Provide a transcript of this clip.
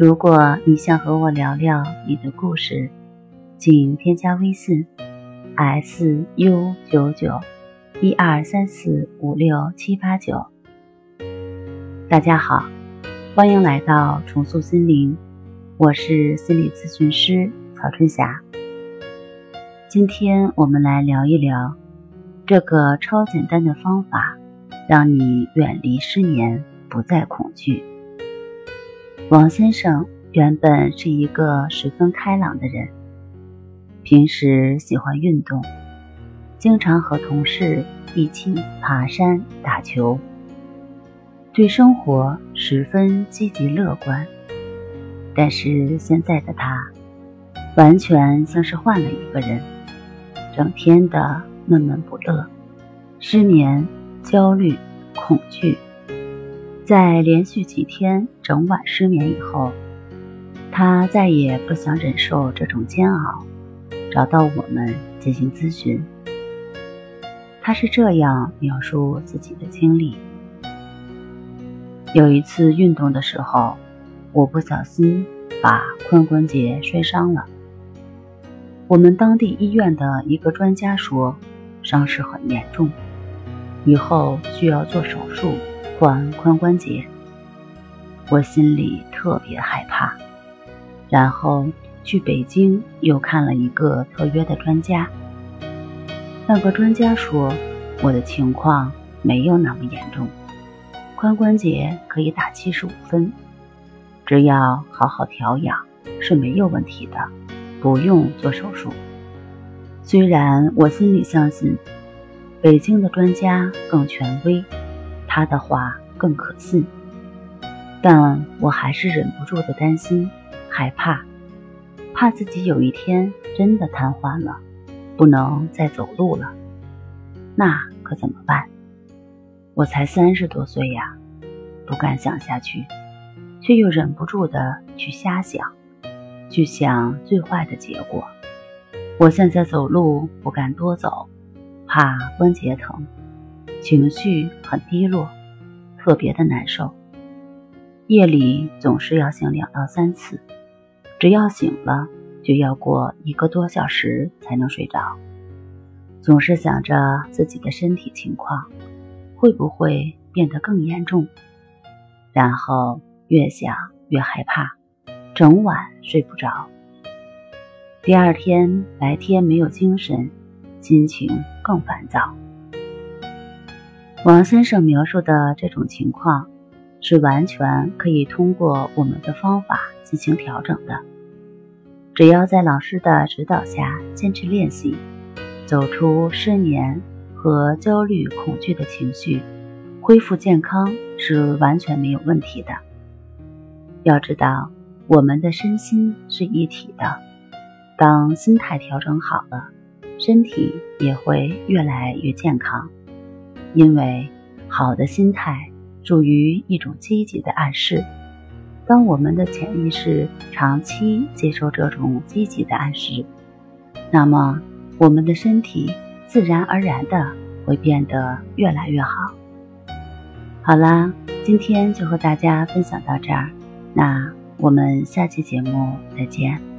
如果你想和我聊聊你的故事，请添加微信 s u 九九一二三四五六七八九。大家好，欢迎来到重塑心灵，我是心理咨询师曹春霞。今天我们来聊一聊这个超简单的方法，让你远离失眠，不再恐惧。王先生原本是一个十分开朗的人，平时喜欢运动，经常和同事一起爬山、打球，对生活十分积极乐观。但是现在的他，完全像是换了一个人，整天的闷闷不乐，失眠、焦虑、恐惧。在连续几天整晚失眠以后，他再也不想忍受这种煎熬，找到我们进行咨询。他是这样描述自己的经历：有一次运动的时候，我不小心把髋关节摔伤了。我们当地医院的一个专家说，伤势很严重，以后需要做手术。换髋关节，我心里特别害怕。然后去北京又看了一个特约的专家，那个专家说我的情况没有那么严重，髋关节可以打七十五分，只要好好调养是没有问题的，不用做手术。虽然我心里相信北京的专家更权威。他的话更可信，但我还是忍不住的担心、害怕，怕自己有一天真的瘫痪了，不能再走路了，那可怎么办？我才三十多岁呀，不敢想下去，却又忍不住的去瞎想，去想最坏的结果。我现在走路不敢多走，怕关节疼。情绪很低落，特别的难受。夜里总是要醒两到三次，只要醒了就要过一个多小时才能睡着。总是想着自己的身体情况会不会变得更严重，然后越想越害怕，整晚睡不着。第二天白天没有精神，心情更烦躁。王先生描述的这种情况，是完全可以通过我们的方法进行调整的。只要在老师的指导下坚持练习，走出失眠和焦虑、恐惧的情绪，恢复健康是完全没有问题的。要知道，我们的身心是一体的，当心态调整好了，身体也会越来越健康。因为好的心态属于一种积极的暗示，当我们的潜意识长期接受这种积极的暗示，那么我们的身体自然而然的会变得越来越好。好啦，今天就和大家分享到这儿，那我们下期节目再见。